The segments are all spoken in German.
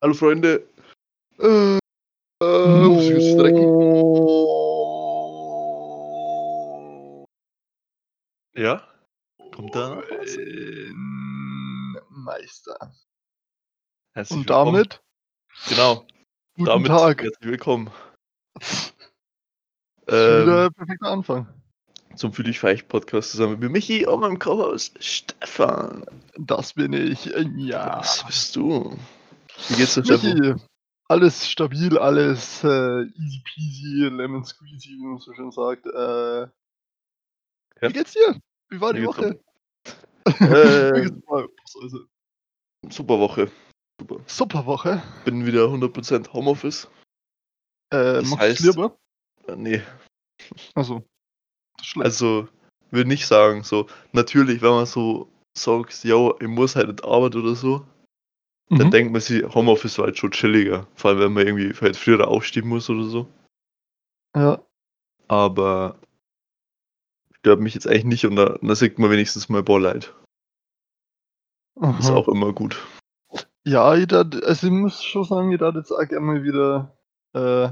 Hallo Freunde. Äh, äh, strecken? Ja? Kommt da Meister. Herzlich Und willkommen. damit Genau, guten damit Tag. herzlich willkommen. Ähm, wieder perfekter Anfang. zum Fühl dich feich Podcast zusammen mit Michi und meinem Co-Host Stefan. Das bin ich. Ja. Was bist du? Wie geht's dir, Stefan? Alles stabil, alles äh, easy peasy, lemon squeezy, wie man so schön sagt. Äh, Ja. Wie geht's dir? Wie war die Woche? Äh, Super Woche. Super. super Woche. Bin wieder 100% Homeoffice. Äh, Das heißt- lieber? Äh, nee, Also, also würde nicht sagen so. Natürlich, wenn man so sagt, yo, ich muss halt nicht arbeiten oder so, dann Mhm. denkt man sich, Homeoffice war halt schon chilliger. Vor allem, wenn man irgendwie halt früher aufstehen muss oder so. ja. Aber stört mich jetzt eigentlich nicht und da, da sieht man wenigstens mal Balllight. Ist Aha. auch immer gut. Ja, ich dat, also ich muss schon sagen, ich darf jetzt auch gerne mal wieder äh,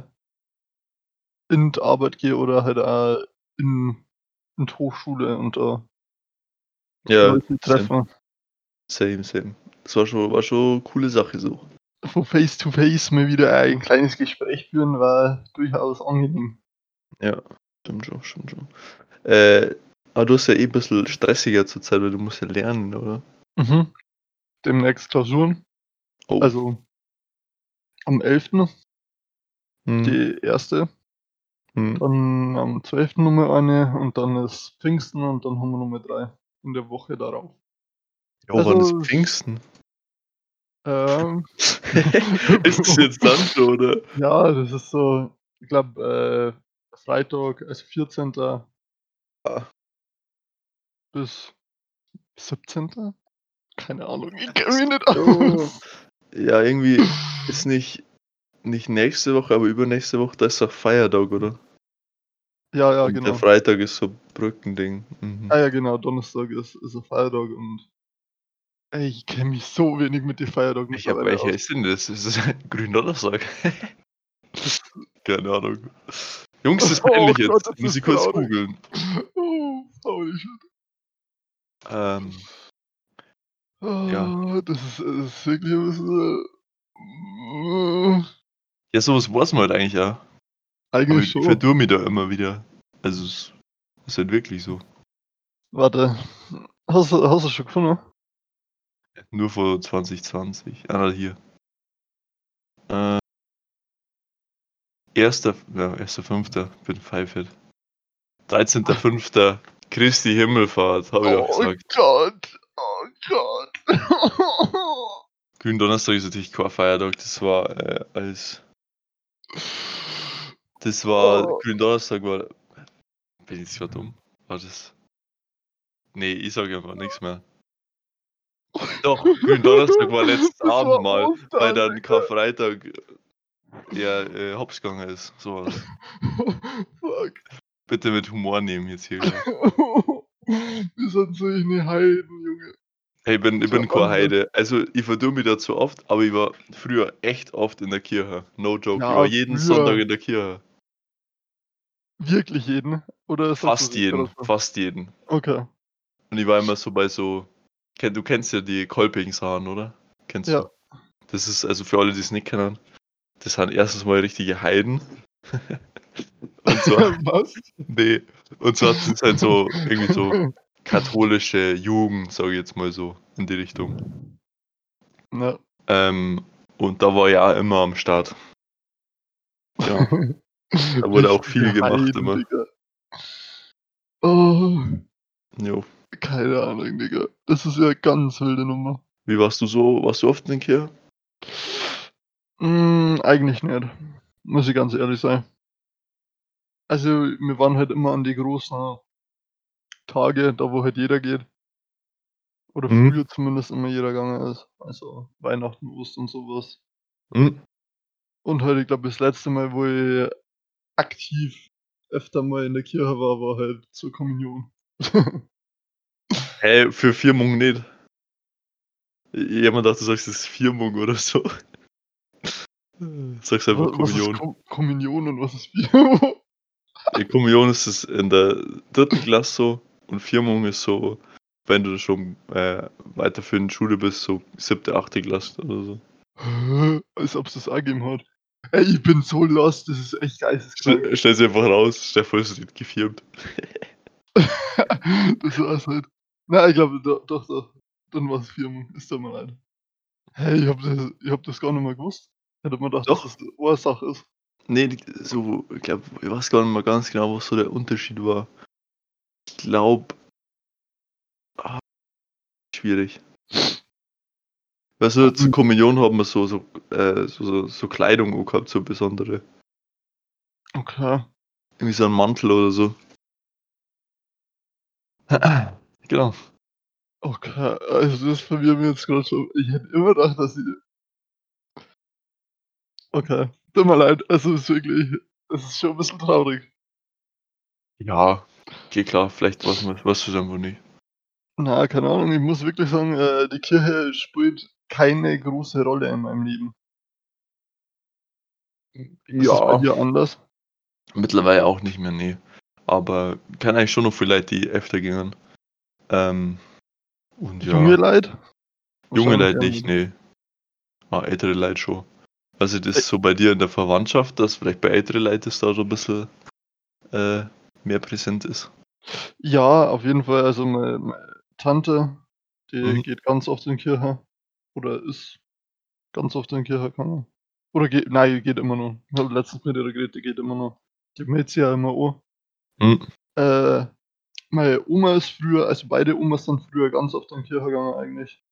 in die Arbeit gehen oder halt auch in, in die Hochschule und da Ja, Leute treffen. same, same. Das war schon, war schon eine coole Sache so. Von Face to Face mal wieder ein kleines Gespräch führen, war durchaus angenehm. Ja, stimmt schon, stimmt schon. Äh, aber du hast ja eh ein bisschen stressiger zur Zeit, weil du musst ja lernen, oder? Mhm. Demnächst Klausuren, Oh, also am 11. hm, die erste, hm. dann am 12. Nummer eine und dann ist Pfingsten und dann haben wir Nummer drei in der Woche darauf. Wann also- ist Pfingsten? Ähm, ist das jetzt dann schon, oder? Ja, das ist so, ich glaube, äh, Freitag, also 14. Ah. bis 17. Keine Ahnung, ich kenne mich nicht aus. Ja, irgendwie ist nicht, nicht nächste Woche, aber übernächste Woche, da ist doch Feiertag, oder? Ja, ja, Und genau. Der Freitag ist so Brückending. Mhm. Ah ja, genau, Donnerstag ist, ist ein Feiertag und ey, ich kenne mich so wenig mit den Feiertagen Ich hab mittlerweile welche aus. ist denn das? Ist das ein? Keine Ahnung. Jungs, das ist Oh peinlich Gott, jetzt. das Muss ich kurz googeln. Oh, holy shit. Ähm, Ah, das, ist, das ist wirklich ein bisschen... äh, ja, sowas weiß man halt eigentlich ja. Aber Eigentlich ich schon. verdurre mich da immer wieder. Also, es ist halt wirklich so. Warte, hast du, hast du schon gefunden? Nur vor 2020. Ah, hier. Äh, erster, ja, erster Fünfter, bin pfeifert. 13.05. Christi Himmelfahrt, habe ich auch Oh gesagt. Gott, oh Gott. Gründonnerstag ist natürlich kein Feiertag, das war äh, als. Das war. Oh. Gründonnerstag war. Bin ich zwar dumm? War das. Nee, ich sage einfach nichts mehr. Doch, Gründonnerstag war letztes Abend mal, weil dann. Karfreitag ja äh, hops gegangen ist. So war das. Fuck. Bitte mit Humor nehmen jetzt hier. Wir sind solche Heiden, Junge. Hey, ich bin, ich So bin anders. Heide. Also, ich verdurre mich da zu oft, aber ich war früher echt oft in der Kirche. No joke. Ja, ich war jeden früher. Sonntag in der Kirche. Wirklich jeden? Oder Fast so- jeden. so? Fast jeden. Okay. Und ich war immer so bei so. Du kennst ja die Kolpingshaaren, oder? Kennst Ja. du? Das ist also für alle, die es nicht kennen. Das sind erstens mal richtige Heiden. Und zwar, Was? nee. Und zwar sind es halt so irgendwie so katholische Jugend, sage ich jetzt mal so, in die Richtung. Na. Ähm, und da war ja immer am Start. Ja. Da wurde auch viel gemacht Heiden, immer. Digga. Oh, Jo. Keine Ahnung, Digga. Das ist ja ganz wilde Nummer. Wie warst du so? Warst du oft in der Kirche? Mm, eigentlich nicht. Muss ich ganz ehrlich sein. Also, wir waren halt immer an die großen Tage, da wo halt jeder geht. Oder Mhm. früher zumindest immer jeder gegangen ist. Also Weihnachten, Ostern, sowas. Hm? Und halt, ich glaube, das letzte Mal, wo ich aktiv öfter mal in der Kirche war, war halt zur Kommunion. Hey, für Firmung nicht. Jemand dachte, du sagst, das ist Firmung oder so. Sag's einfach Wa was ist Kommunion. Kom Kommunion und was ist Firmung? Ja, Kommunion ist es in der 3. Klasse so und Firmung ist so, wenn du schon, äh, weiterführend Schule bist, so 7., 8. Klasse oder so. Als ob's das auch gegeben hat. Ey, ich bin so lost, das ist echt geisteskrank. Ste stell's dir einfach raus, stell vor, es wird gefirmt. Das war's halt. Na, ich glaube, do doch, doch. Dann Firmung. Es tut mir leid. Hey, ich habe das ich habe das gar nicht mehr gewusst. Hätte mir gedacht, Doch. dass das Ursache ist. Ne, die so ich glaube, ich weiß gar nicht mehr ganz genau, was so der Unterschied war. Ich glaube ah, schwierig. Weißt du, zur Mhm. Kommunion haben wir so so, äh, so so so Kleidung auch gehabt, so besondere. Okay. Irgendwie so 'n Mantel oder so. Genau. Okay, also das verwirrt mich jetzt grad schon. Ich hätte immer gedacht, dass sie Okay, tut mir leid. Also, ist wirklich es ist schon 'n bisschen traurig. Ja, geht klar, vielleicht man weißt du's einfach nicht. Na, keine Ahnung, ich muss wirklich sagen, äh, die Kirche spielt keine große Rolle in meinem Leben. Ist das bei dir anders? Mittlerweile auch nicht mehr, ne. Aber kenne eigentlich schon noch viele Leute, die öfter gingen. Ähm, und ja. Junge Leute? Junge eher nicht, nicht. ne. Ah, ältere Leute schon. Also, das Ä so bei dir in der Verwandtschaft, dass vielleicht bei ältere Leute das da so 'n bisschen, äh, mehr präsent ist? Ja, auf jeden Fall. Also, mei meine Tante, die Mhm. geht ganz oft in die Kirche oder ist ganz oft in die Kirche gegangen. Oder geht nein, geht immer noch. Ich habe letztens mit ihr geredet, die geht immer noch. Die meldet sich ja immer an. Mhm. Äh, meine Oma ist früher also, beide Omas sind früher ganz oft in Kirche gegangen eigentlich.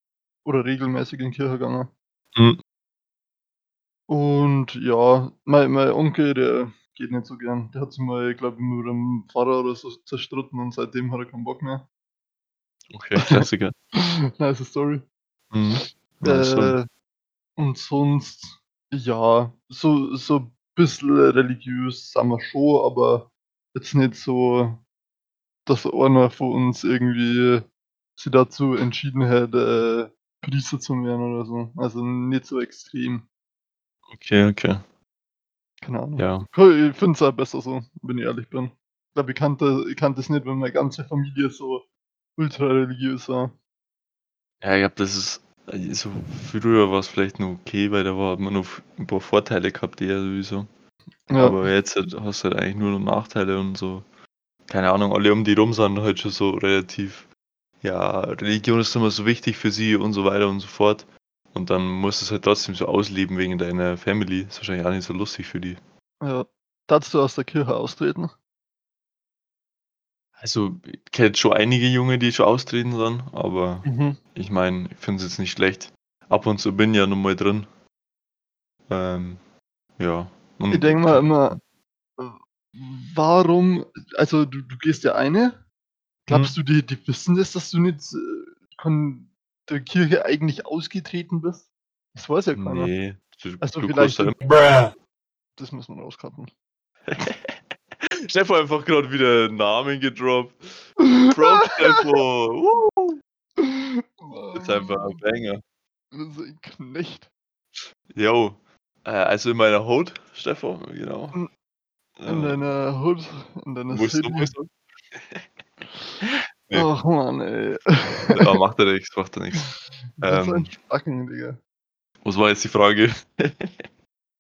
Oder regelmäßig in Kirche gegangen. Mhm. Und ja, mein mein Onkel, der geht nicht so gern. Der hat sich mal, glaube ich, mit dem Pfarrer oder so zerstritten und seitdem hat er keinen Bock mehr. Okay, Klassiker. Nice Story. Mhm. Schon. Äh, und sonst, ja, so so bisschen religiös sind wir schon, aber jetzt nicht so, dass einer von uns irgendwie sich dazu entschieden hätte, äh, Priester zu werden oder so. Also, nicht so extrem. Okay, okay. Keine Ahnung. Ja. Ich finde es auch besser so, wenn ich ehrlich bin. Ich glaube, ich kannte ich kannte es nicht, wenn meine ganze Familie so ultra religiös war. Ja, ich glaube, das ist also, früher war's vielleicht noch okay, weil da war hat man noch v 'n paar Vorteile gehabt eher sowieso. Ja. Aber jetzt halt hast du halt eigentlich nur noch Nachteile und so. Keine Ahnung, alle um die rum sind halt schon so relativ ja, Religion ist immer so wichtig für sie und so weiter und so fort. Und dann musst du's halt trotzdem so ausleben wegen deiner Family. Ist wahrscheinlich auch nicht so lustig für die. Ja. Darfst du aus der Kirche austreten? Also, ich kenne schon einige Junge, die schon austreten sind, aber Mhm. ich meine, ich finde es jetzt nicht schlecht. Ab und zu bin ich ja noch mal drin. Ähm, ja. Ich Und denke mir immer, warum also, du du gehst ja eine. Mhm. Glaubst du, die die wissen das, dass du nicht, äh, von der Kirche eigentlich ausgetreten bist? Das weiß ja keiner. Ne, du Also, du vielleicht ja Das müssen wir rauscutten. Stefan einfach grad wieder Namen gedroppt. Steffo. Woo. Ist einfach ein Banger. Das ist ein Knecht. Jo, äh, also in meiner Hut, Steffo, genau. In in deiner Hood, in deiner musst du City. musst du. Ne. Ach Mann, ey. Ja, macht ja nix, macht nix. Was ein Ähm Spacken, Digga. Was war jetzt die Frage?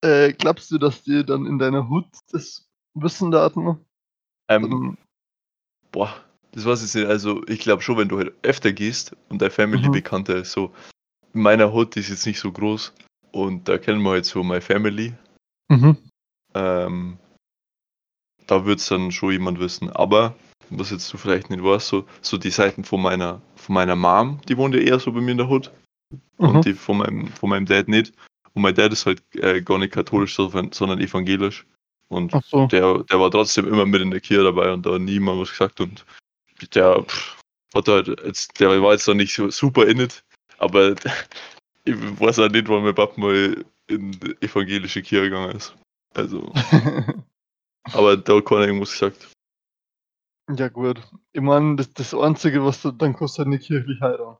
Äh, glaubst du, dass die dann in deiner Hood das wissen Daten? Ähm, Ähm boah, das weiß ich nicht. Also, ich glaube schon, wenn du halt öfter gehst und deine Family Mhm. bekannter ist so in meiner Hut, die ist jetzt nicht so groß und da kennen wir halt so meine Family. Mhm. Ähm da wird's dann schon jemand wissen. Aber, was jetzt du vielleicht nicht weißt, so so die Seiten von meiner von meiner Mom, die wohnt ja eher so bei mir in der Hut Mhm. und die von meinem von meinem Dad nicht. Und mein Dad ist halt, äh, gar nicht katholisch, sondern evangelisch. Und so. der der war trotzdem immer mit in der Kirche dabei und da hat nie mal was gesagt und der pff, hat halt jetzt der war jetzt noch nicht so super in it, aber ich weiß auch nicht, wann mein Papa mal in die evangelische Kirche gegangen ist. Also aber da hat keiner irgendwas gesagt. Ja gut. Ich meine, das das Einzige, was du dann du halt nicht kirchlich heiraten.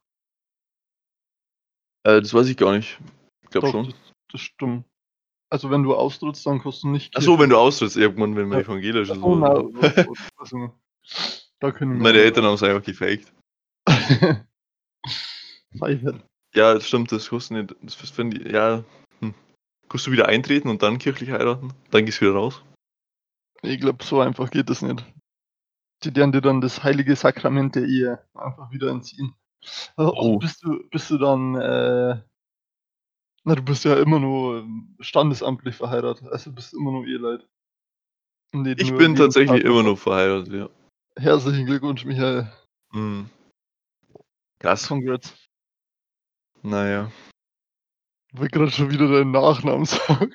Äh, das weiß ich gar nicht. Ich glaube schon. das das stimmt. Also wenn du austrittst, dann du nicht. Achso, wenn du austrittst, irgendwann, wenn man Ja. evangelisch ist. Oh, oder nein, so. also, da können wir. Meine Eltern haben es einfach gefaked. Ja, das stimmt, das kostet nicht. Das finde ich, ja. Hm. Kannst du wieder eintreten und dann kirchlich heiraten? Dann gehst du wieder raus? Ich glaube, so einfach geht das nicht. Die werden dir dann das heilige Sakrament der Ehe einfach wieder entziehen. Also Oh. bist du, bist du dann, äh, na, du bist ja immer nur standesamtlich verheiratet, also bist du immer nur Eheleit. Nicht Ich nur bin tatsächlich immer noch verheiratet, ja. Herzlichen Glückwunsch, Michael. Hm. Krass. Congrats. Naja. Ich wollte gerade schon wieder deinen Nachnamen sagen.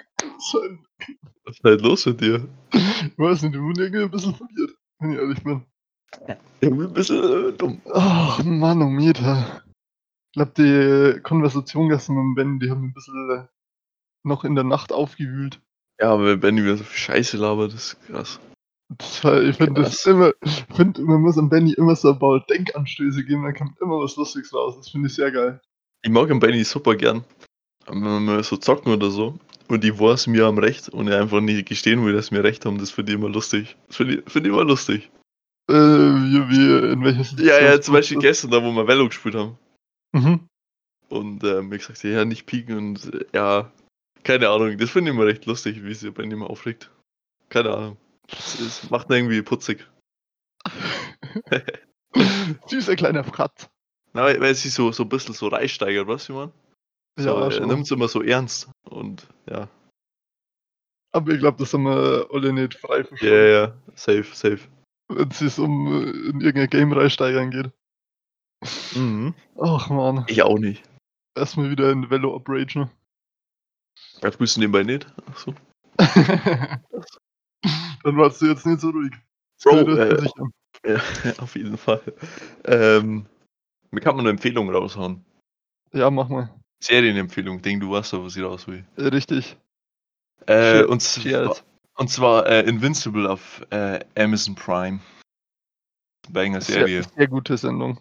Was ist halt los mit dir? Ich weiß nicht, ich bin irgendwie ein bisschen verwirrt, wenn ich ehrlich bin. Irgendwie ein bisschen äh, dumm. Ach, Manometer. Ich glaube, die Konversation gestern mit dem Ben, die haben ein bisschen äh, noch in der Nacht aufgewühlt. Ja, aber wenn Benny wieder so viel Scheiße labert, das ist krass. Das war, ich finde das immer, ich finde, man muss am Benny immer so ein paar Denkanstöße geben, dann kommt immer was Lustiges raus. Das finde ich sehr geil. Ich mag den Benny super gern. Wenn wir so zocken oder so und die weiß mir am Recht und er einfach nicht gestehen will, dass wir Recht haben, das finde ich immer lustig. Das finde ich, find ich immer lustig. Äh, wie, wie, in Situation? Ja, ja, zum Beispiel gestern, da wo wir Velo gespielt haben. Mhm. Und äh, mir gesagt, ja, nicht pieken und äh, ja, keine Ahnung. Das finde ich immer recht lustig, wie sich Benny immer aufregt. Keine Ahnung. Das, das macht irgendwie putzig. Süßer kleiner Fratz. Na, weil, weil sie so, so ein bisschen so reinsteigert, weißt du, man? So, Ja, er nimmt es immer so ernst. Und ja, Aber ich glaube, das haben wir alle nicht frei ja, verstanden, ja, ja, safe, safe. wenn es um äh, in irgendein Game reinsteigern geht. Mhm. Ach man, Ich auch nicht. erstmal wieder in Velo Operation. Das müssen nebenbei nicht. Achso. Dann warst du jetzt nicht so ruhig. Bro, äh. Ja, auf jeden Fall. Ähm, mir kann man eine Empfehlung raushauen. Ja, mach mal. Serienempfehlung, denk du weißt doch, was ich raus will. Äh, Richtig. Äh, und zwar, und zwar äh, Invincible auf äh, Amazon Prime. Banger Serie. Sehr, sehr gute Sendung.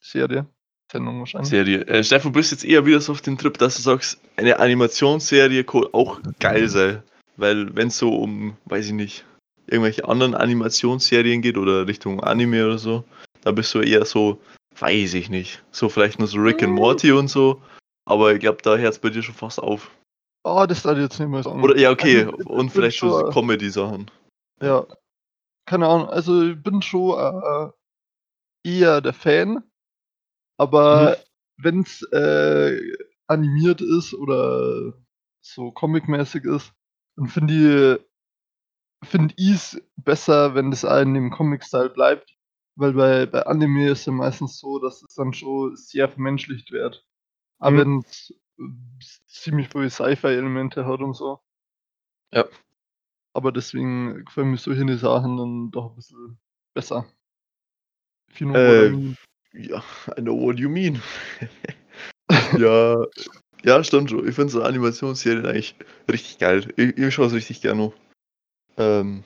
Serie. Sendung wahrscheinlich. Serie. Äh, Stefan, du bist jetzt eher wieder so auf den Trip, dass du sagst, eine Animationsserie kann auch geil sein. Weil wenn es so um, weiß ich nicht, irgendwelche anderen Animationsserien geht oder Richtung Anime oder so, da bist du eher so, weiß ich nicht. So vielleicht nur so Rick and Morty und so. Aber ich glaube, da hört es bei dir schon fast auf. Oh, das darf ich jetzt nicht mehr sagen. Oder ja, okay. Also, Und vielleicht schon so schon- Comedy-Sachen. Ja. Keine Ahnung, also ich bin schon äh, eher der Fan. Aber wenn's äh, animiert ist oder so comic-mäßig ist, dann finde ich finde ich's besser, wenn das in dem Comic-Style bleibt. Weil bei, bei Anime ist ja meistens so, dass es dann schon sehr vermenschlicht wird. Aber Mhm. wenn es ziemlich viele Sci-Fi-Elemente hat und so. Ja. Aber deswegen gefallen mir solche Sachen dann doch ein bisschen besser. Know I Äh. Ja, I know what you mean. ja, ja, stimmt schon. Ich finde so Animationsserien eigentlich richtig geil. Ich, ich schaue es richtig gerne. Ähm,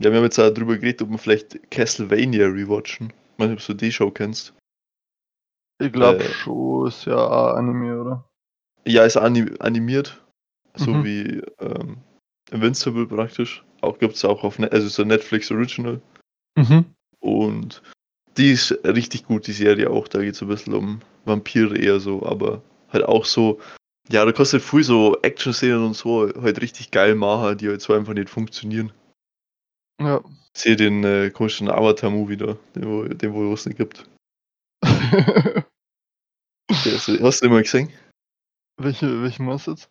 ja, wir haben jetzt auch drüber geredet, ob wir vielleicht Castlevania rewatchen. Ich weiß nicht, ob du die Show kennst. Ich glaube äh, schon, ist ja auch Anime, oder? Ja, ist anim animiert. So Mhm. wie ähm, Invincible praktisch. Auch gibt es auch auf Net also so Netflix Original. Mhm. Und die ist richtig gut, die Serie auch. Da geht es ein bisschen um Vampire eher so, aber halt auch so, ja, da kostet viel so Action-Szenen und so halt richtig geil machen, die halt so einfach nicht funktionieren. Ja. Ich sehe den äh, komischen Avatar-Movie da, den wo, den wo es nicht gibt. Der ist, hast du den mal gesehen? welche, welche machst du jetzt?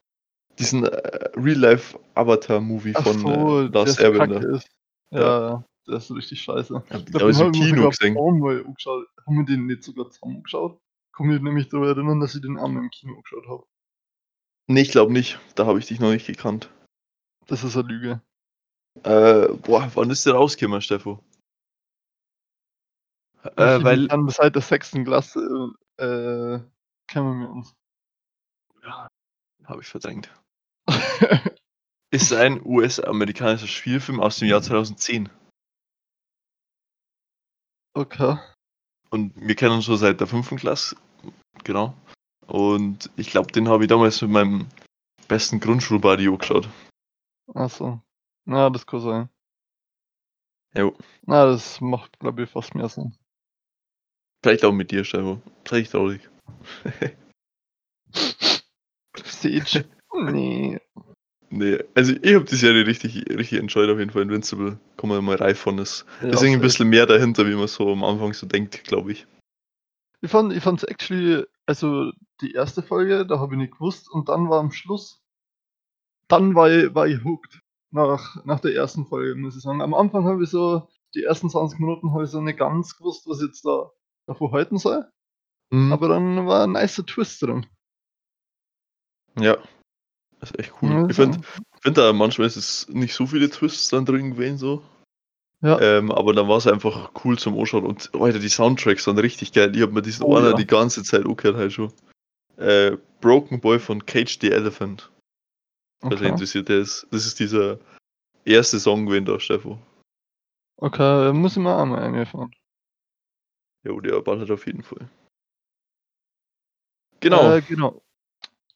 Diesen äh, Real-Life-Avatar-Movie von so, äh, Lars Airbender. ist. Ja, der ist richtig scheiße. Ja, Ich aber glaub, ist im Kino gesehen. Haben wir den nicht sogar zusammen angeschaut? Kann mich nämlich daran erinnern, dass ich den einmal im Kino angeschaut habe. Nee, ich glaube nicht. Da habe ich dich noch nicht gekannt. Das ist eine Lüge. Äh, boah, wann ist der rausgekommen, Steffo? Äh, ich weil, Dann seit der sechsten Klasse äh, kennen wir uns. habe ich verdrängt. Ist ein US-amerikanischer Spielfilm aus dem Jahr 2010. okay. Und wir kennen uns schon seit der fünften Klasse. Genau. Und ich glaube, den habe ich damals mit meinem besten Grundschulbuddy angeschaut. Ach so. Ja, das kann sein. Jo. Na, das macht, glaube ich, fast mehr Sinn. Vielleicht auch mit dir, Stefan. Vielleicht traurig. Sage. nee. Nee, also ich habe die Serie richtig, richtig enjoyed auf jeden Fall. Invincible, kann man mal reif von. Es Ja, ist irgendwie ein bisschen mehr dahinter, wie man so am Anfang so denkt, glaube ich. Ich fand ich fand's actually also die erste Folge, da habe ich nicht gewusst und dann war am Schluss dann war ich war ich hooked nach nach der ersten Folge, muss ich sagen. Am Anfang habe ich so die ersten 20 Minuten habe ich so nicht ganz gewusst, was jetzt da davon halten soll, Mhm. aber dann war 'n nicer Twist drin. Ja. Das ist echt cool. Ja, Ich finde finde da manchmal ist es nicht so viele Twists dann drin gewesen so. Ja. Ähm, aber dann war es einfach cool zum Anschauen und Alter, die Soundtracks waren richtig geil. Ich habe mir diesen Oh ja. die ganze Zeit angehört halt schon. Äh, Broken Boy von Cage the Elephant. Okay. interessiert der ist. Das ist dieser erste Song gewesen da, Steffo. Okay, muss ich mir auch mal reinfahren. Jo, der ballert auf jeden Fall. Genau. Äh, genau.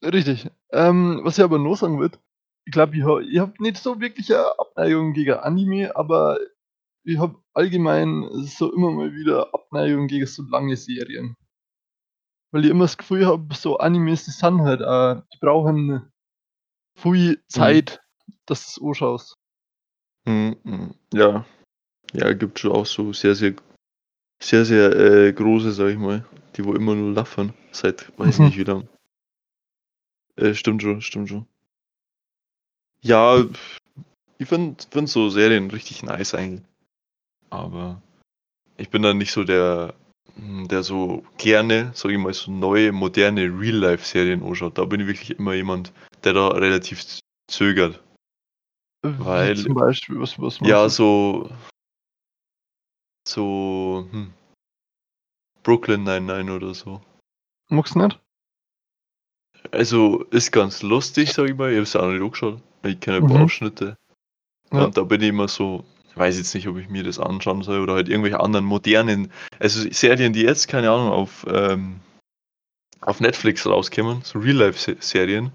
Richtig. Ähm, was ich aber noch sagen würde, ich glaube, ich habe ich habe nicht so wirklich eine Abneigung gegen Anime, aber ich habe allgemein so immer mal wieder Abneigung gegen so lange Serien. Weil ich immer das Gefühl habe, so Animes, die sind halt auch die brauchen viel Zeit, dass du es anschaust. Mhm, mhm. Ja. Ja, gibt schon auch so sehr, sehr, sehr, sehr äh, große, sag ich mal, die wo immer nur laffern. Seit weiß Mhm. nicht wie lang. Äh, stimmt schon, stimmt schon. Ja, ich finde find so Serien richtig nice eigentlich. Aber ich bin dann nicht so der, hm, der so gerne, sag ich mal, so neue, moderne Real-Life-Serien anschaut. Da bin ich wirklich immer jemand, der da relativ zögert. Weil- Wie zum Beispiel, was, was Ja, so. So. Hm, Brooklyn 99 oder so. Magst du nicht? Also, ist ganz lustig, sag ich mal. Ich hab's auch noch nicht angeschaut. Ich kenne ein paar Mhm. Ausschnitte. Ja. Und da bin ich immer so. Ich weiß jetzt nicht, ob ich mir das anschauen soll oder halt irgendwelche anderen modernen. Also, Serien, die jetzt, keine Ahnung, auf. Ähm, auf Netflix rauskommen, so Real-Life-Serien.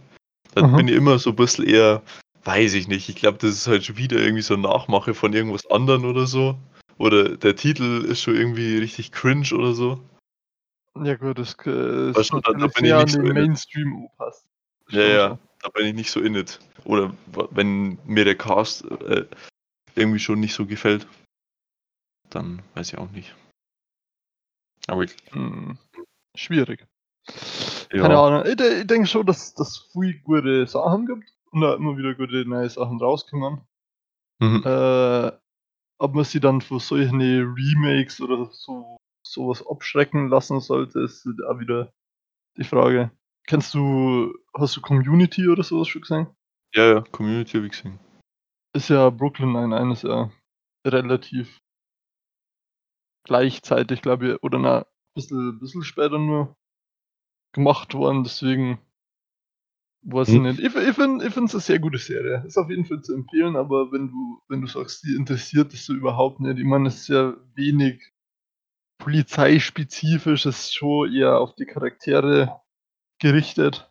Da Aha. bin ich immer so ein bisschen eher. Weiß ich nicht. Ich glaube, das ist halt schon wieder irgendwie so ein Nachmache von irgendwas anderem oder so. Oder der Titel ist schon irgendwie richtig cringe oder so. Ja gut, das äh, Weißt du, da- da bin ich nicht so. Mainstream. Das Ja, ja, schon. da bin ich nicht so in it. Oder wenn mir der Cast äh, irgendwie schon nicht so gefällt, dann weiß ich auch nicht. Aber ich, Hm, schwierig. ja. Keine Ahnung. Ich, ich denke schon, dass es viele gute Sachen gibt und da immer wieder gute neue Sachen rauskommen. Mhm. Äh, ob man sie dann für solche Remakes oder so sowas abschrecken lassen sollte, ist auch wieder die Frage. Kennst du, hast du Community oder sowas schon gesehen? ja, ja, Community habe ich gesehen. Ist ja Brooklyn Nine-Nine ist ja relativ gleichzeitig, glaube ich, oder na, bisschen, bisschen später nur gemacht worden, deswegen ich Hm. nicht. Ich, ich finde find's eine sehr gute Serie. Ist auf jeden Fall zu empfehlen, aber wenn du, wenn du sagst, die interessiert dich so überhaupt nicht, ich meine, es ist ja wenig polizeispezifisch, es ist schon eher auf die Charaktere gerichtet.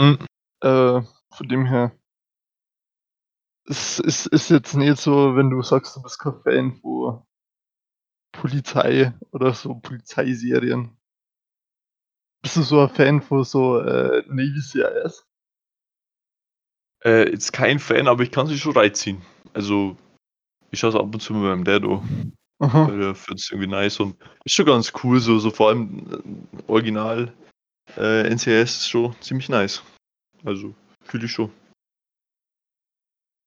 Mhm. Äh, von dem her. Es ist, ist jetzt nicht so, wenn du sagst, du bist kein Fan von Polizei oder so Polizeiserien. Bist du so ein Fan von so äh, Navy CIS? Äh, jetzt kein Fan, aber ich kann sie schon reinziehen. Also, ich schaue es ab und zu mit meinem Dad an, Aha. der findet es irgendwie nice und ist schon ganz cool, so, so vor allem äh, Original äh, NCS ist schon ziemlich nice. Also, fühle ich schon.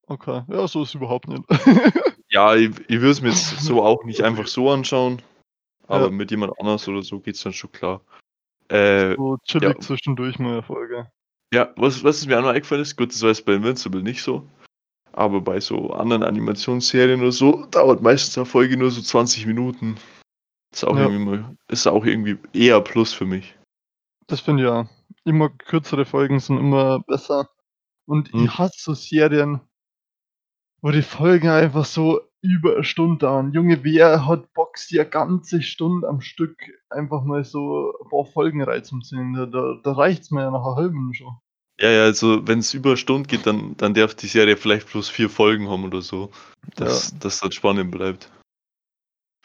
Okay. Ja, so ist es überhaupt nicht. Ja, ich, ich würde es mir jetzt so auch nicht einfach so anschauen, aber Ja. mit jemand anders oder so geht's dann schon klar. Äh, so chillig Ja. zwischendurch mal eine Folge. Ja, was, was es mir auch noch eingefallen ist, gut, das war jetzt bei Invincible nicht so, aber bei so anderen Animationsserien oder so, dauert meistens eine Folge nur so 20 Minuten. Ist auch, Ja. irgendwie, mal- ist auch irgendwie eher Plus für mich. Das finde ich ja. Immer kürzere Folgen sind immer besser. Und Hm. ich hasse so Serien, wo die Folgen einfach so über eine Stunde dauern. Junge, wer hat Bock, eine ganze Stunde am Stück einfach mal so ein paar Folgen reinzuziehen? Da, da, da reicht es mir ja nach einer halben schon. Ja, ja, also wenn es über eine Stunde geht, dann, dann darf die Serie vielleicht bloß vier Folgen haben oder so. Dass Ja. das dann spannend bleibt.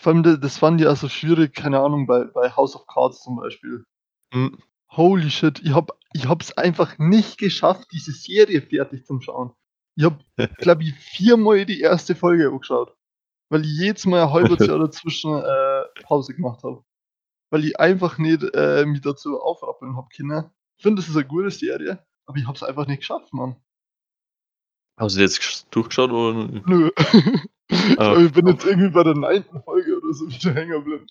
Vor allem, da- das fand ich auch so schwierig, keine Ahnung, bei, bei House of Cards zum Beispiel. Hm. Holy shit, ich hab, ich hab's einfach nicht geschafft, diese Serie fertig zu schauen. Ich hab, glaube ich, viermal die erste Folge angeschaut. Weil ich jedes Mal ein halbes Jahr dazwischen äh, Pause gemacht habe. Weil ich einfach nicht äh, mich dazu aufrappeln hab können. Ich finde, das ist eine gute Serie, aber ich hab's einfach nicht geschafft, Mann. Hast du jetzt gesch- durchgeschaut oder? Nö. ich, Ah. ich bin jetzt irgendwie bei der neunten Folge oder so wieder hängen geblieben.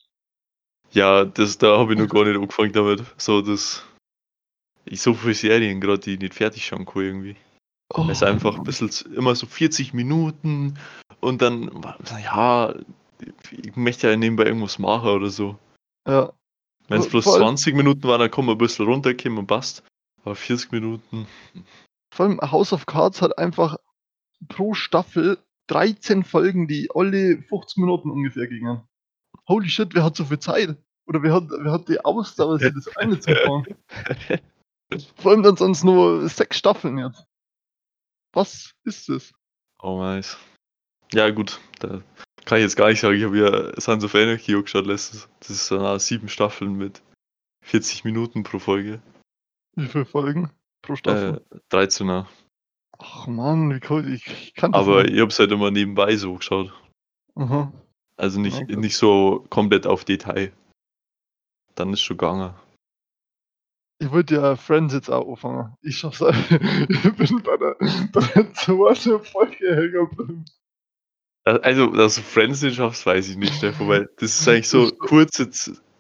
Ja, das, da habe ich noch gar nicht angefangen damit. So, das. Ich so viele Serien gerade, die ich nicht fertig schauen kann irgendwie. Oh. Es ist einfach ein bisschen immer so 40 Minuten und dann, ja, ich möchte ja nebenbei irgendwas machen oder so. Ja. Wenn es bloß vor allem- 20 Minuten waren, dann kann man ein bisschen runterkommen und passt. Aber 40 Minuten. Vor allem House of Cards hat einfach pro Staffel 13 Folgen, die alle 15 Minuten ungefähr gingen. Holy shit, wer hat so viel Zeit? Oder wer hat, wer hat die Ausdauer, sich das eine zu fahren? Vor allem dann sonst nur sechs Staffeln jetzt. Was ist das? Oh nice. Ja gut, da kann ich jetzt gar nicht sagen. Ich habe ja Sons of Anarchy geschaut letztes. Das ist dann auch sieben Staffeln mit 40 Minuten pro Folge. Wie viele Folgen pro Staffel? Äh, 13er. Ach man, wie cool, ich, ich kann das Aber nicht. ich habe es halt immer nebenbei so geschaut. Aha. Also nicht, Okay. nicht so komplett auf Detail. Dann ist schon gegangen. Ich wollte ja Friends jetzt auch anfangen. Ich schaff's einfach. Ich bin bei der, bei der zweiten Folge hängen geblieben. Also, dass du Friends nicht schaffst, weiß ich nicht, Stefan, weil das ist eigentlich so kurze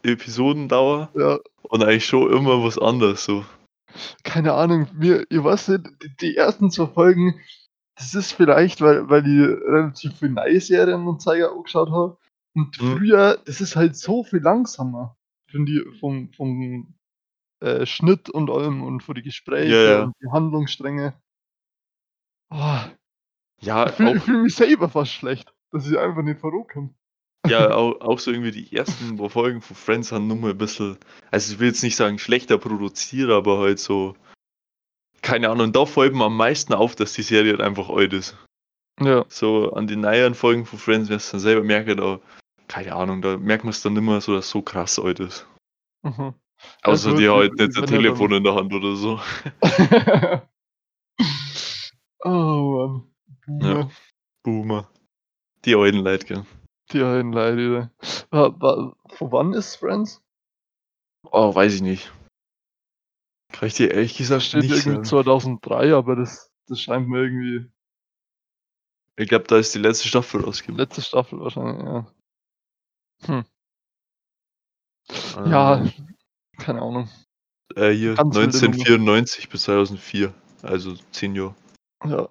Episodendauer Ja, und eigentlich schon immer was anderes. So. Keine Ahnung, mir, ihr weißt nicht, die, ersten zwei Folgen, das ist vielleicht, weil, weil ich relativ viele neue Serien und Zeiger angeschaut habe. Und Mhm. früher, das ist halt so viel langsamer. Finde ich, vom, vom äh, Schnitt und allem und von die Gespräche Ja, ja. und die Handlungsstränge. Oh, Ja, ich fühle fühl mich selber fast schlecht, dass ich einfach nicht verrocken. Ja auch, auch so irgendwie die ersten paar Folgen von Friends haben nur mal ein bisschen, also ich will jetzt nicht sagen schlechter produziert, aber halt so, keine Ahnung, da fällt mir am meisten auf, dass die Serie halt einfach alt ist. Ja. So an den neueren Folgen von Friends, wirst du dann selber merken, da, keine Ahnung, da merkt man es dann immer so, dass es so krass alt ist. Mhm. Außer Also, die halt nicht ein Telefon in der Hand oder so. oh Mann. Ja. Boomer. Boomer. Die alten Leute, gell. Die einen leider. Von wann ist Friends? Oh, weiß ich nicht. Kann ich dir ehrlich gesagt Steht nicht irgendwie sagen. 2003, aber das, das scheint mir irgendwie Ich glaube, da ist die letzte Staffel rausgekommen. letzte Staffel wahrscheinlich, ja. Hm. Ja, keine Ahnung. Äh, hier, ganz wilde Nummer. 1994 bis 2004. Also 10 Jahre. Ja.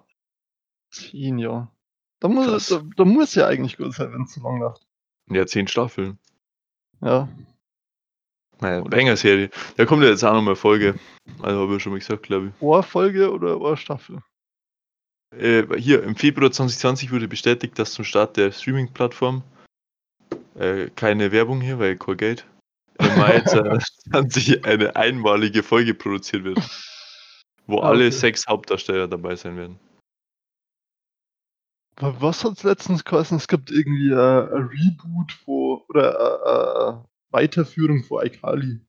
Zehn Jahre. Da muss, da, da muss ja eigentlich gut sein, wenn es zu lang läuft. Ja, 10 Staffeln. Ja. Naja, Banger-Serie. Da kommt ja jetzt auch nochmal Folge. Also habe ich schon mal gesagt, glaube Ohrfolge oder Ohrstaffel? ich. Äh, hier, im Februar 2020 wurde bestätigt, dass zum Start der Streaming-Plattform äh, keine Werbung hier, weil kein Geld. Im Mai 2020 eine einmalige Folge produziert wird, wo Ah, alle okay. sechs Hauptdarsteller dabei sein werden. Wa- Was hat es letztens geheißen? Es gibt irgendwie äh, ein Reboot von, oder äh, äh, Weiterführung von iCali.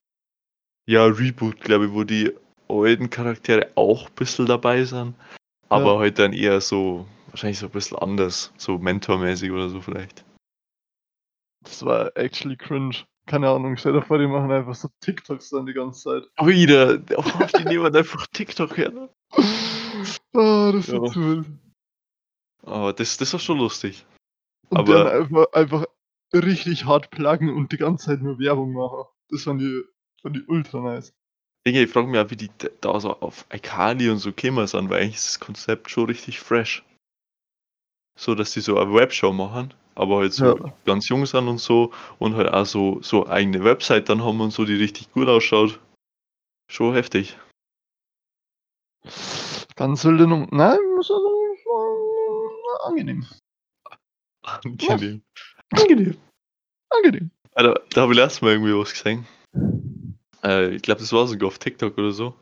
Ja, Reboot, glaube ich, wo die alten Charaktere auch ein bisschen dabei sind, aber Ja. halt dann eher so, wahrscheinlich so ein bisschen anders, so mentormäßig oder so vielleicht. Das war actually cringe. Keine Ahnung, stell dir vor, die machen einfach so TikToks dann die ganze Zeit. Wieder, oh, die nehmen einfach TikTok her. ne? Ah, das ist Ja. zu wild. Aber das, das ist schon lustig. Und Aber- dann einfach, einfach richtig hart pluggen und die ganze Zeit nur Werbung machen. Das fand die, fand die ultra nice. Dinge, ich frage mich auch, wie die da so auf Ikali und so kämen sind, weil eigentlich ist das Konzept schon richtig fresh. So, dass die so eine Webshow machen, aber halt so Ja. ganz jung sind und so und halt auch so, so eigene Website dann haben und so, die richtig gut ausschaut. Schon heftig. Ganz wilde Nummer. Nein, muss also angenehm. Angenehm. Angenehm. Angenehm. Alter, da habe ich letztes Mal irgendwie was gesehen. Äh, ich glaube, das war sogar auf TikTok oder so.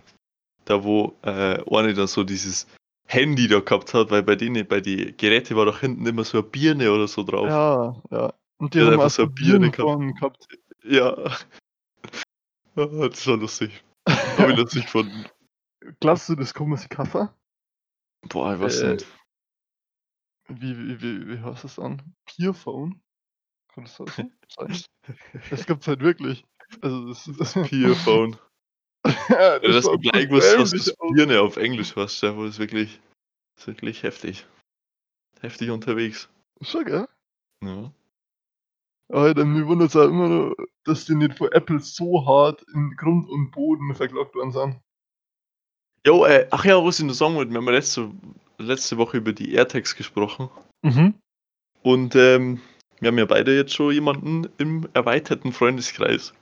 da wo äh, eine dann so dieses Handy da gehabt hat, weil bei denen, bei die Geräte war doch hinten immer so eine Birne oder so drauf. Ja, ja. Und die hat haben einfach so eine Birne gehabt. gehabt. Ja. Ah, Das war lustig. Hab ich lustig gefunden. Glaubst du, das komische Cover? Boah, ich weiß Äh, nicht. Wie, wie, wie, wie heißt das an? Peerphone? Kann das sein? Das gibt's halt wirklich. Also das, das, Peerphone. ja, Ja, das schaut gibt gleich so was, das. Birne auf Englisch was, der ist wirklich, ist wirklich heftig. Heftig unterwegs. Schon, gell? Ja. Alter, mir wundert es auch immer noch, dass die nicht von Apple so hart in Grund und Boden verklagt worden sind. Jo, äh, ach ja, was ich noch sagen wollte, wir haben ja letzte, letzte Woche über die AirTags gesprochen. Mhm. Und ähm, wir haben ja beide jetzt schon jemanden im erweiterten Freundeskreis,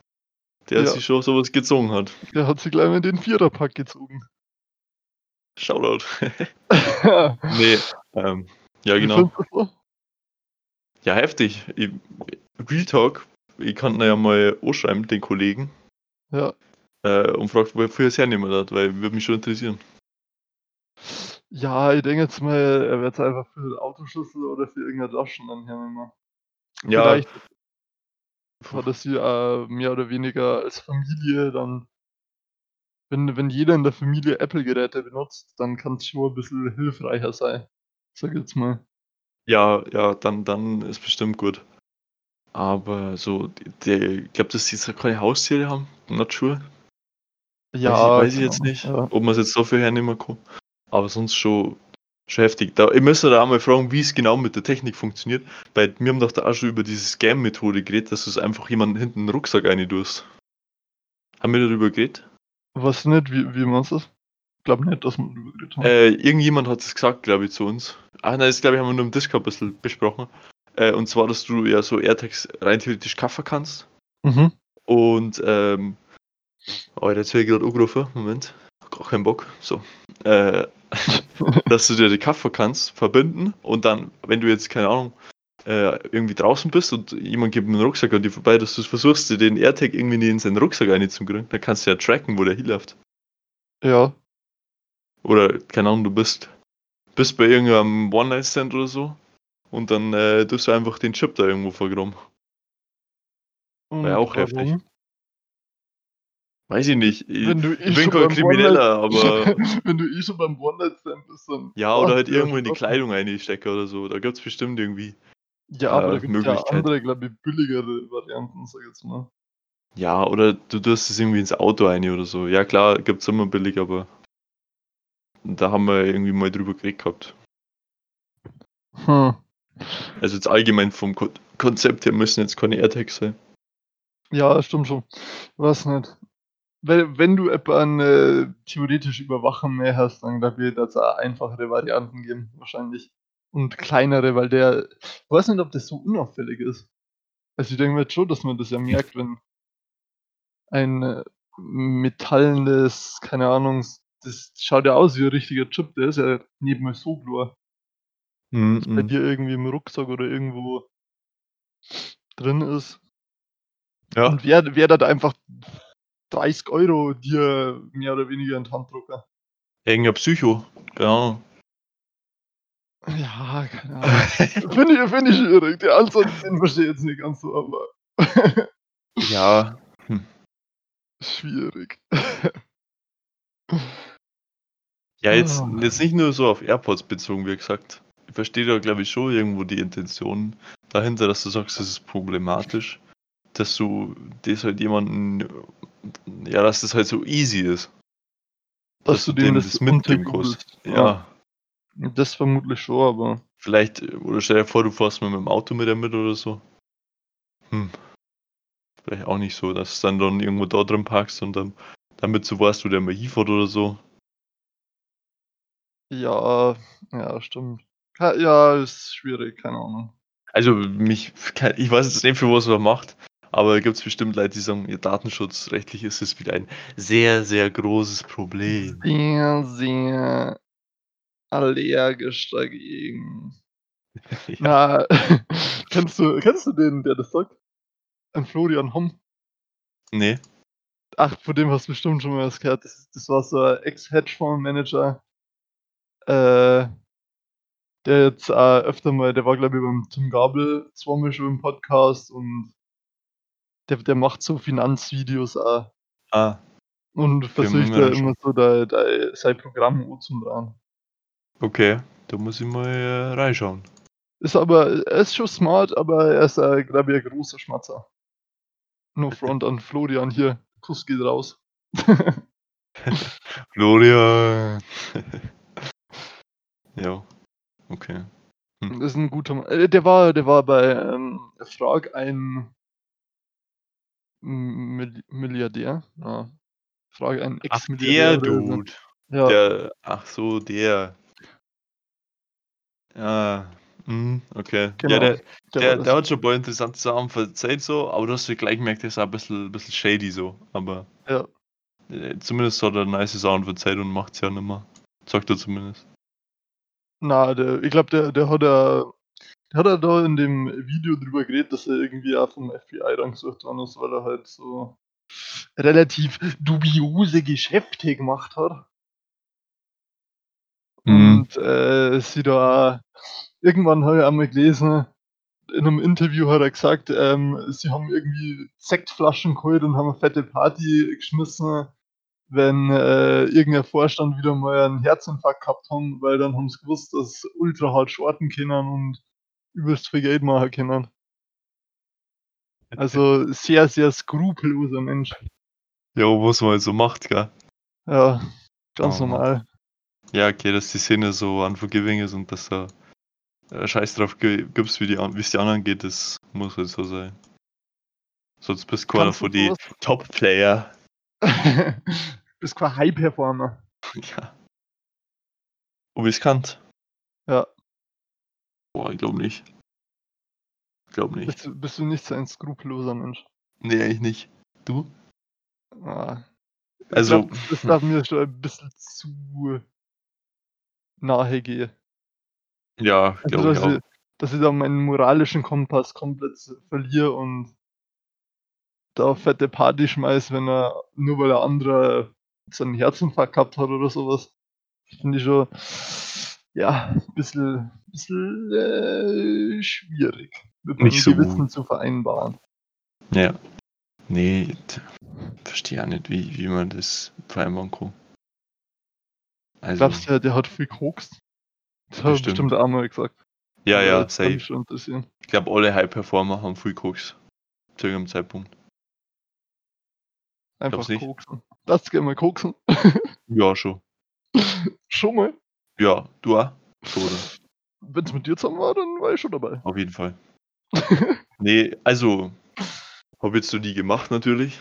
der Ja. sich schon sowas gezogen hat. Der hat sich gleich mal in den Viererpack gezogen. Shoutout. Nee, ähm, ja genau. Ja, heftig. Ich, Real Talk, ich kann ja mal anschreiben, den Kollegen, Ja. äh, und fragt, wofür er es hernehmen hat, weil würde mich schon interessieren. Ja, ich denke jetzt mal, er wird es einfach für den Autoschlüssel oder für irgendeine Taschen dann hernehmen. Ja, Vielleicht hat er sie äh, mehr oder weniger als Familie dann, wenn, wenn jeder in der Familie Apple-Geräte benutzt, dann kann es schon ein bisschen hilfreicher sein. Sag jetzt mal. ja, ja, dann, dann ist bestimmt gut. Aber so, der, ich glaube, dass die jetzt keine Haustiere haben, not sure. Ja, weiß ich, weiß ich keine jetzt nicht, Ja. ob man es jetzt dafür hernehmen kann. Aber sonst schon, schon heftig. Da, ich müsste da auch mal fragen, wie es genau mit der Technik funktioniert. Weil wir haben doch da auch schon über diese Scam-Methode geredet, dass du es einfach jemanden hinten in den Rucksack rein tust. Haben wir darüber geredet? Was nicht, wie, wie meinst du das? Ich glaube nicht, dass wir darüber geredet haben. Äh, irgendjemand hat es gesagt, glaube ich, zu uns. Ach nein, das glaube ich, haben wir nur im Discord ein bisschen besprochen. Äh, und zwar, dass du ja so AirTags rein theoretisch kaufen kannst. Mhm. Und, ähm, oh, jetzt werde ich gerade angerufen. Moment. Gar keinen Bock. So. Äh, dass du dir die Kaffer kannst, verbinden und dann, wenn du jetzt, keine Ahnung, äh, irgendwie draußen bist und jemand gibt einen Rucksack an dir vorbei, dass du versuchst, dir den AirTag irgendwie in seinen Rucksack reinzukriegen, dann kannst du ja tracken, wo der hinläuft. Ja. Oder, keine Ahnung, du bist, bist bei irgendeinem One-Night-Stand oder so und dann äh, tust du einfach den Chip da irgendwo vergraben. Wäre auch heftig. warum? Weiß ich nicht. Ich, Wenn du ich bin kein Krimineller, aber. Wenn du eh schon beim One-Night-Stand bist, dann. Ja, oder halt irgendwo in die. Kleidung einstecken oder so. Da gibt es bestimmt irgendwie. Ja, aber äh, da gibt es ja andere, glaube ich, billigere Varianten, sag ich jetzt mal. Ja, oder du tust es irgendwie ins Auto ein oder so. Ja, klar, gibt es immer billig, aber. Da haben wir irgendwie mal drüber geredet gehabt. Hm. Also jetzt allgemein vom Ko Konzept her müssen jetzt keine AirTags sein. Ja, stimmt schon. Ich weiß nicht. Wenn, wenn du etwa eine theoretische Überwachung mehr hast, dann glaube ich, dass es einfachere Varianten geben, wahrscheinlich. Und kleinere, weil der. Ich weiß nicht, ob das so unauffällig ist. Also ich denke mir jetzt schon, dass man das ja merkt, wenn ein äh, metallenes, keine Ahnung, das schaut ja aus wie ein richtiger Chip, der ist ja neben mir so klar. Mhm, bei dir irgendwie im Rucksack oder irgendwo drin ist. Ja, Und wer, wer hat einfach 30 Euro dir mehr oder weniger in die Hand drucken? irgendein Psycho. Keine Ahnung. Ja, keine Ahnung. Finde ich, find ich schwierig. Der Ansatz, den verstehe ich jetzt nicht ganz so, aber ja, schwierig. ja jetzt, Ah. jetzt nicht nur so auf AirPods bezogen, wie gesagt. Ich verstehe da, glaube ich, schon irgendwo die Intention dahinter, dass du sagst, das ist problematisch. Dass du das halt jemanden, ja, dass das halt so easy ist. Dass du dem das mitgeben unterjubelst. kannst. Ja, Das vermutlich schon, aber vielleicht, oder stell dir vor, du fährst mal mit dem Auto mit der mit oder so. Hm. Vielleicht auch nicht so, dass du dann, dann irgendwo da drin parkst und dann damit so weißt, wo der mal hinfährt oder so. ja, ja, stimmt. Ja, ist schwierig, keine Ahnung. Also mich, ich weiß jetzt nicht, für was er macht, aber da gibt es bestimmt Leute, die sagen, ja, datenschutzrechtlich ist es wieder ein sehr, sehr großes Problem. Sehr, sehr allergisch dagegen. Ja. Na, kennst du, kennst du den, der das sagt? Ein Florian Homm. Nee. Ach, von dem hast du bestimmt schon mal was gehört. Das, das war so ein Ex-Hedgefonds-Manager, äh, der jetzt auch öfter mal, der war glaube ich beim Tim Gabel zweimal schon im Podcast und der, der macht so Finanzvideos auch Ah, und versucht dann immer so da, da sein Programm anzudrehen. okay. Da muss ich mal äh, reinschauen. Ist aber, er ist schon smart, aber er ist, äh, glaube ich, ein großer Schmatzer. No front an Florian hier. Kuss geht raus. Florian. ja, okay. Das ist ein guter Mann. Äh, Der war, der war bei ähm, Frag ein Milliardär. Ja. Frag ein Ach, der. Dude. Ja, Der, ach so, der. Ja, mhm, okay. genau. Ja, der, der der, hat schon ein paar interessante Sachen erzählt, so, aber du hast ja gleich gemerkt, der ist auch ein bisschen, bisschen shady so. Aber Ja. äh, zumindest hat er nice Sachen erzählt und macht's ja nicht mehr. Sagt er zumindest. Na, der, ich glaube, der, der hat ja, hat ja da in dem Video drüber geredet, dass er irgendwie auch vom FBI rangesucht worden ist, weil er halt so relativ dubiose Geschäfte gemacht hat. Mhm. Und äh, sie da irgendwann habe ich einmal gelesen, in einem Interview hat er gesagt, ähm, sie haben irgendwie Sektflaschen geholt und haben eine fette Party geschmissen, wenn äh, irgendein Vorstand wieder mal einen Herzinfarkt gehabt haben, weil dann haben sie gewusst, dass ultra hart shorten können und übelst viel Geld machen können. Also sehr, sehr skrupelloser Mensch. Ja, was man halt so macht, gell? Ja, ganz Oh normal. Ja, okay, dass die Szene so unforgiving ist und dass da äh, Scheiß drauf gi- gibst, wie die wie es die anderen geht, das muss halt so sein. Sonst bist du keiner du von die? Top-Player. Bist kein High-Performer. Ja. Unbekannt. Ja. Boah, ich glaube nicht. Ich glaube nicht. Bist, du- bist du nicht so ein skrupelloser Mensch? Nee, eigentlich nicht. Du? Ah, ich Also, glaub, das darf mir schon ein bisschen zu nahe gehen. ja, Also, glaube ich dass, auch. ich, dass ich da meinen moralischen Kompass komplett verliere und da fette Party schmeiß, wenn er nur weil der andere so einen Herzinfarkt gehabt hat oder sowas. Finde ich schon, ja, ein bisschen, bisschen äh, schwierig. Mit Nicht so Gewissen gut. zu vereinbaren. Ja. Nee, verstehe auch nicht, wie, wie man das vereinbaren kann. Also, Glaubst du, der, der hat viel gekokst? Das hat er Bestimmt. bestimmt auch mal gesagt. ja, ja, mich safe. Ich glaube, alle High-Performer haben viel Koks. Zu irgendeinem Zeitpunkt. Einfach koksen. Lass gerne mal koksen. Ja, schon. schon mal. Ja, du auch? So, oder? Wenn es mit dir zusammen war, dann war ich schon dabei. Auf jeden Fall. Nee, also, habe jetzt so die gemacht natürlich.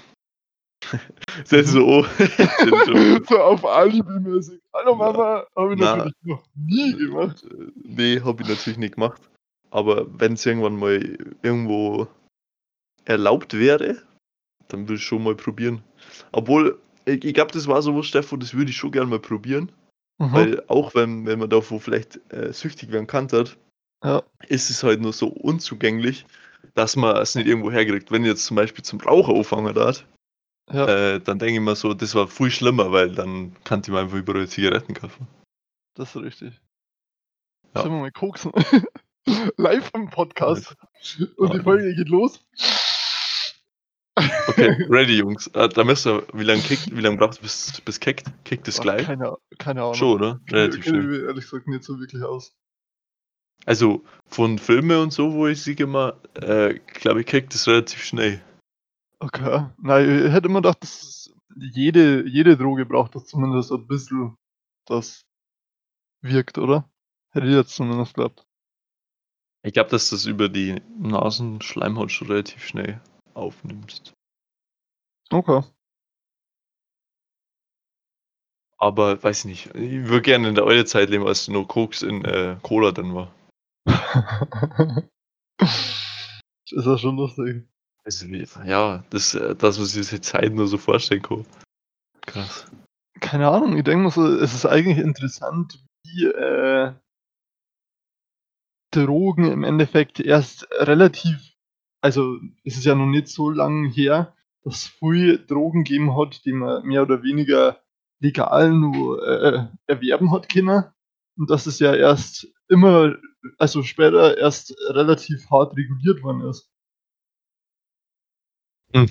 Setz so. Setz so auf Alibi-mäßig. Hallo Mama, habe ich Na. natürlich noch nie gemacht. Äh, Nee, habe ich natürlich nicht gemacht. Aber wenn es irgendwann mal irgendwo erlaubt wäre, dann würde ich schon mal probieren. Obwohl, ich, ich glaube, das war so was, Stefan, das würde ich schon gerne mal probieren. Mhm. Weil auch wenn, wenn man davor vielleicht äh, süchtig werden kann, hat, Ja. ist es halt nur so unzugänglich, dass man es nicht irgendwo herkriegt. Wenn jetzt zum Beispiel zum Raucher anfangen hat, Ja. äh, dann denke ich mir so, das war viel schlimmer, weil dann kann ich mir einfach überall Zigaretten kaufen. Das ist richtig. Ja. Sollen wir mal koksen? Live im Podcast. Und die. Folge geht los. Okay, ready, Jungs. Äh, da müsst ihr, wie lange kickt, wie lange braucht es bis, bis kickt? Kickt es gleich? Keine, keine Ahnung. Schon, oder? Relativ schnell. ich ehrlich gesagt nicht so wirklich aus. Also von Filmen und so, wo ich sie immer, äh, glaube ich, kickt es relativ schnell. Okay. Nein, ich hätte immer gedacht, dass jede, jede Droge braucht das zumindest ein bisschen, das wirkt, oder? Hätte ich jetzt zumindest geglaubt. Ich glaube, dass das über die Nasenschleimhaut schon relativ schnell aufnimmst. Okay. Aber weiß nicht, ich würde gerne in der alte Zeit leben, als nur Koks in äh, Cola drin war. das ist ja schon lustig. Also, ja, das, äh, das, was ich diese Zeit nur so vorstellen kann. Krass. Keine Ahnung, ich denke mal so, es ist eigentlich interessant, wie äh, Drogen im Endeffekt erst relativ, also es ist ja noch nicht so lang her, dass es viel Drogen gegeben hat, die man mehr oder weniger legal nur äh, erwerben hat können. Und dass es ja erst immer, also später erst relativ hart reguliert worden ist. Hm.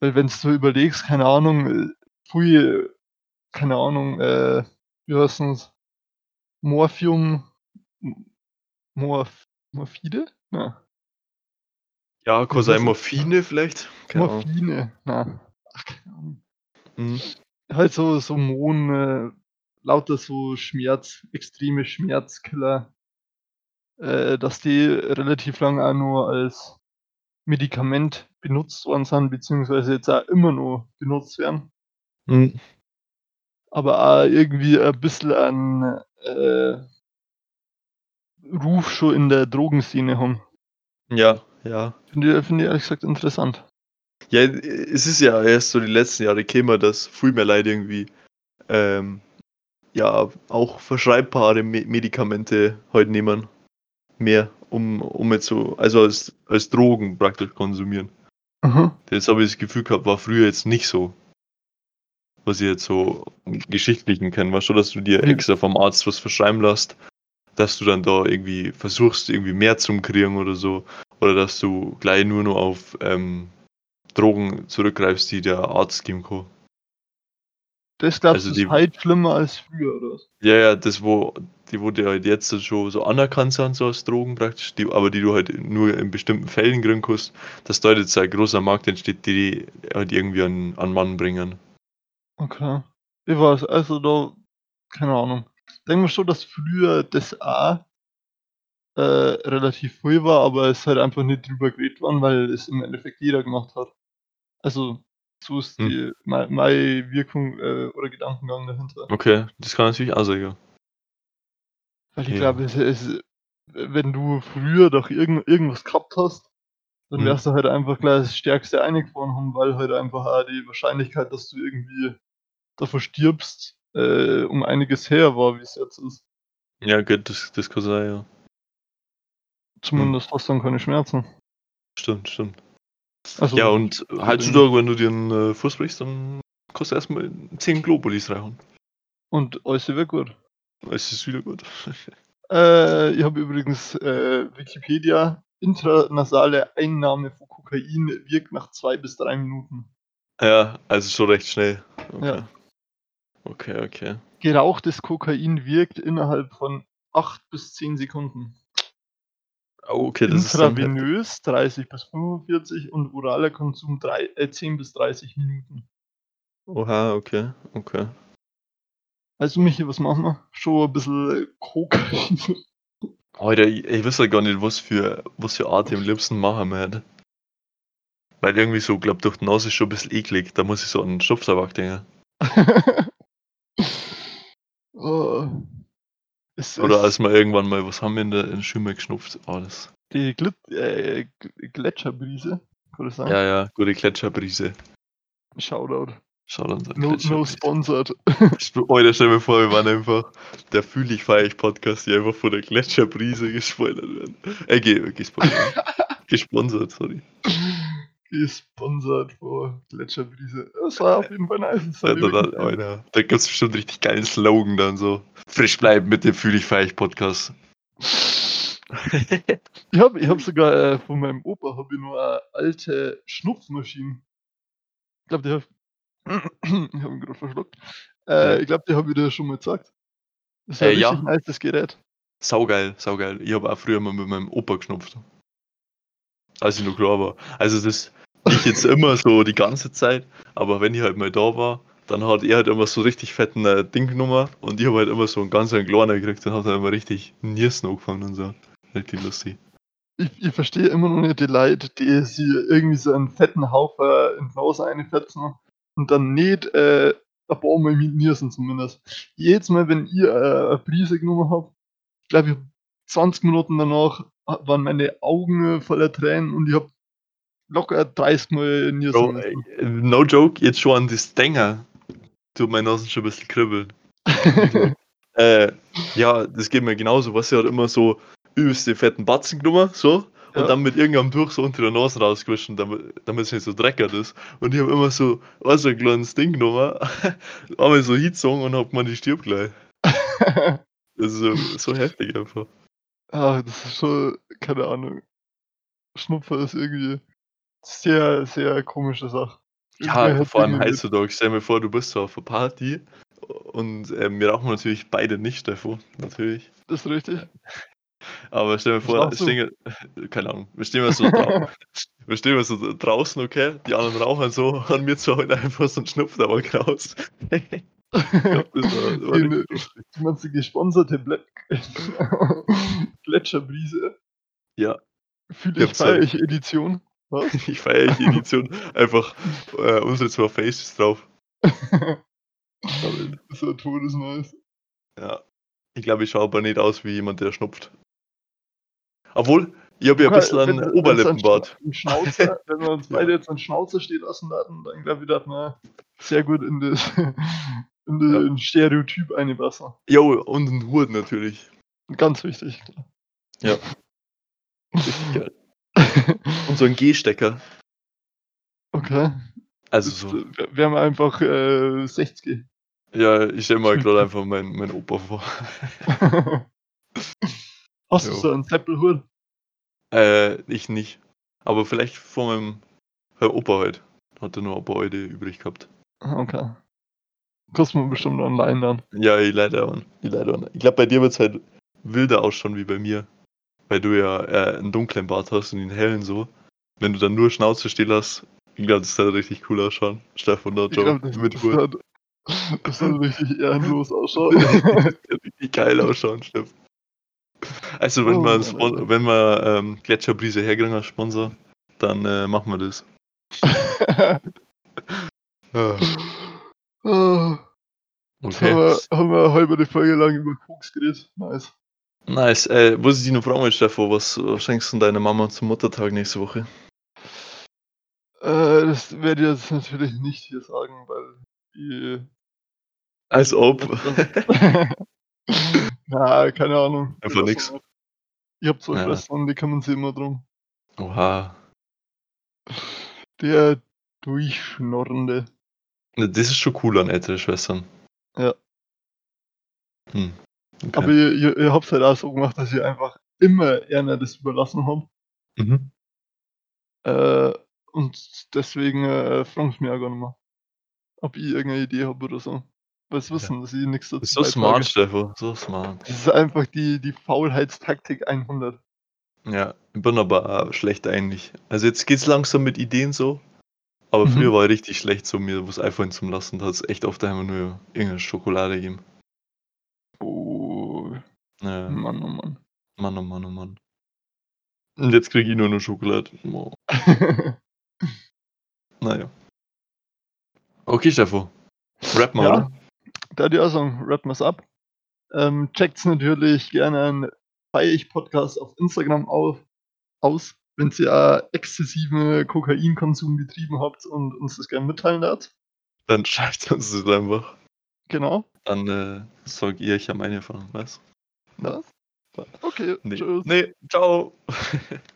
Weil wenn du so überlegst, keine Ahnung, viel, keine Ahnung, äh, wie heißt es? Morphium, Morph, Morphide? Ja. Ja, kann sein Morphine vielleicht. Keine Morphine, na. Ach, keine Ahnung. Mhm. Halt so, so Mohn, äh, lauter so Schmerz, extreme Schmerzkiller, äh, dass die relativ lang auch nur als Medikament benutzt worden sind, beziehungsweise jetzt auch immer noch benutzt werden. Mhm. Aber auch irgendwie ein bisschen an äh, Ruf schon in der Drogenszene haben. Ja, ja. Finde ich, find ich ehrlich gesagt interessant. Ja, es ist ja erst so die letzten Jahre käme dass viel mehr Leute irgendwie ähm, ja auch verschreibbare Me Medikamente heute nehmen. Mehr, um, um jetzt so, also als, als Drogen praktisch konsumieren. Mhm. Das habe ich das Gefühl gehabt, war früher jetzt nicht so. Was ich jetzt so Geschichtlichen kenne, weißt du, dass du dir extra vom Arzt was verschreiben lässt, dass du dann da irgendwie versuchst, irgendwie mehr zum kriegen oder so. Oder dass du gleich nur noch auf ähm, Drogen zurückgreifst, die der Arzt geben kann. Das glaubst Also du die- ist halt schlimmer als früher, oder was? Ja, ja, das, wo, die wurde halt jetzt schon so anerkannt sind, so als Drogen praktisch, die, aber die du halt nur in bestimmten Fällen kriegen kannst, dass da jetzt ein großer Markt entsteht, die die halt irgendwie an, an Mann bringen. Okay. Ich weiß, also da, keine Ahnung. Denke mir schon, dass früher das auch äh, relativ viel war, aber es halt einfach nicht drüber geredet worden, weil es im Endeffekt jeder gemacht hat. Also, so ist Hm. die, meine, meine Wirkung äh, oder Gedankengang dahinter. Okay, das kann natürlich auch sein, ja. Weil ich Ja. glaube, es, es, wenn du früher doch irgend, irgendwas gehabt hast, dann Hm. wärst du halt einfach gleich das Stärkste eingefahren haben, weil halt einfach auch die Wahrscheinlichkeit, dass du irgendwie davor stirbst, äh, um einiges her war, wie es jetzt ist. Ja, gut, das, das kann sein, ja. Zumindest hast du dann keine Schmerzen. Stimmt, stimmt. Also, ja, und heutzutage, wenn du dir einen äh, Fuß brichst, dann kostet erstmal 10 Globulis reinhauen. und alles wird gut. Es ist wieder gut. Äh, ich habe übrigens äh, Wikipedia. Intranasale Einnahme von Kokain wirkt nach zwei bis drei Minuten. ja, also schon recht schnell. Okay. Ja. Okay, okay. Gerauchtes Kokain wirkt innerhalb von acht bis zehn Sekunden. Oh, okay, das ist dann Intravenös 30 bis 45 und oraler Konsum drei, äh, 10 bis 30 Minuten. Oha, okay, okay. Also Michi, was machen wir? Schon ein bisschen Kokain. Alter, ich, ich weiß ja gar nicht, was für, was für Art ich am liebsten machen möchte. Weil irgendwie so, glaub durch die Nase ist schon ein bisschen eklig. Da muss ich so an einen Schubstabak denken. oh. Es Oder als wir irgendwann mal, was haben wir in der, in Schule geschnupft? Alles. die Glit äh, Gletscherbrise, kann ich sagen? Ja, ja, gute Gletscherbrise. Shoutout. So. No, no sponsored. Alter, stell mir vor, wir waren einfach der Fühl ich feierlich Podcast, die einfach von der Gletscherbrise gespoilert werden. Äh, ge gespoilert. gesponsert, sorry. Gesponsert von Gletscherbrise. Das war auf jeden Fall nice. Ja, da, da, Alter, da gibt's bestimmt richtig geilen Slogan dann so. Frisch bleiben mit dem Fühl ich feierlich Podcast. Ich habe ich hab sogar äh, von meinem Opa hab ich nur eine alte Schnupfmaschine. Ich glaube, die habe ich habe ihn gerade verschluckt. Ja. Äh, ich glaube, die habe ich dir schon mal gesagt. Das ist Äh, ein ja. richtig nice Gerät. Saugeil, saugeil. Ich habe auch früher mal mit meinem Opa geschnupft. Als ich noch klar war. Also das nicht jetzt immer so die ganze Zeit, aber wenn ich halt mal da war, dann hat er halt immer so richtig fetten äh, Ding genommen und ich habe halt immer so einen ganz einen kleinen gekriegt und hat dann immer richtig Niersen angefangen und so. Richtig lustig. Ich, ich verstehe immer noch nicht die Leute, die sie irgendwie so einen fetten Haufen in die Nase einfetzen und dann nicht äh, ein paar Mal mit Niersen zumindest. Jedes Mal, wenn ich äh, eine Prise genommen habe, glaube ich, 20 Minuten danach waren meine Augen voller Tränen und ich habe locker 30 Mal Niersen. Bro, ey, no joke, jetzt schon an das Dinger tut meine Nase schon ein bisschen kribbeln. Äh, ja, das geht mir genauso. Was er hat immer so übelst den fetten Batzen genommen, so. und Ja. dann mit irgendeinem Tuch so unter der Nase rausgewaschen, damit, damit es nicht so dreckig ist. Und ich habe immer so, was ein kleines Ding genommen, einmal so hingezogen und hab man die stirbt gleich. Das ist so, so heftig einfach. Ah, das ist schon, keine Ahnung. Schnupfer ist irgendwie sehr, sehr komische Sache. Ja, vor allem irgendwie mit- heutzutage. Stell mir vor, du bist so auf einer Party und ähm, wir rauchen natürlich beide nicht, Steffo, natürlich. Das ist richtig. Aber stell mir vor, du? stehen, keine Ahnung, wir stehen mal so, wir stehen mal so draußen, okay? Die anderen rauchen so und mir zu halt einfach so ein Schnupfdauer raus. ich glaub, das war, war Die-. Du meinst die gesponserte Ble Gletscherbrise? Ja. Fühle Ich ich halt. euch Edition? Was? Ich feiere die Edition. Einfach äh, unsere zwei Faces drauf. so todesnice. Ja. Ich glaube, ich schaue aber nicht aus wie jemand, der schnupft. Obwohl, ich habe ja ein bisschen einen wenn- Oberlippenbart. Ein Schnauzer, wenn wir uns Ja. beide jetzt einen Schnauzer stehen lassen würden, dann glaube ich, dass wir sehr gut in das in Ja. den Stereotyp einpassen. Jo, und ein Hut natürlich. Ganz wichtig. Richtig geil. Und so ein G-Stecker. Okay. Also so. wir- haben einfach äh, 60. Ja, ich stelle mir gerade einfach meinen mein Opa vor. Hast du so einen Seppelhut? Äh, ich nicht. Aber vielleicht von meinem Herr Opa halt. Hat er nur ein paar heute übrig gehabt. Okay. Kostet man bestimmt online dann. Ja, ich leider auch. Ich leider auch. Ich glaube, bei dir wird es halt wilder ausschauen wie bei mir. Weil du ja äh, einen dunklen Bart hast und den hellen so. Wenn du dann nur Schnauze stehen hast, ich glaube, das wird richtig cool ausschauen. Stefan da das, mit Hut. das hat richtig ehrenlos ausschauen. richtig geil ausschauen, Steff. Also, wenn Oh, wenn ähm, Gletscherbrise herkriegen als Sponsor, dann äh, machen wir das. Jetzt haben, Okay. wir, haben wir halbe die Folge lang über Koks geredet. Nice. Nice. Äh, ich dich noch fragen, Stefan, was, schenkst du deiner Mama zum Muttertag nächste Woche? Äh, das werde ich jetzt natürlich nicht hier sagen, weil die. Als ob. Na, keine Ahnung. Einfach nix. Ich hab zwei Ja. Schwestern, die kümmern sich immer drum. Oha. Der Durchschnorrende. Das ist schon cool an ältere Schwestern. Ja. Hm. Okay. Aber ihr, ihr, ihr habt's halt auch so gemacht, dass ihr einfach immer Erna das überlassen habt. mhm. Äh, und deswegen äh, frage ich mich auch gar nicht mehr, ob ich irgendeine Idee habe oder so. Weil sie wissen, dass ich nichts dazu so smart, Stefan. So smart. Das ist einfach die, die Faulheitstaktik 100. Ja, ich bin aber auch schlecht eigentlich. Also jetzt geht's langsam mit Ideen so. Aber Mhm. früher war ich richtig schlecht so mir was einfallen zum lassen. Da hat es echt oft einfach nur irgendeine Schokolade gegeben. Ja, Mann, oh Mann. Mann, oh Mann, oh Mann. Und jetzt kriege ich nur noch Schokolade. Oh. Naja. Okay, Stefan. Rap mal, Ja. oder? da die auch sagen, rappen wir's ab. Ähm, checkt's natürlich gerne einen Feier ich Podcast auf Instagram auf, aus, wenn ihr auch exzessiven Kokainkonsum betrieben habt und uns das gerne mitteilen darf. Dann schreibt uns das einfach. Genau. Dann äh, sag ihr, ich habe meine Erfahrung, was? Das. Okay, Nee. tschüss. nee, ciao.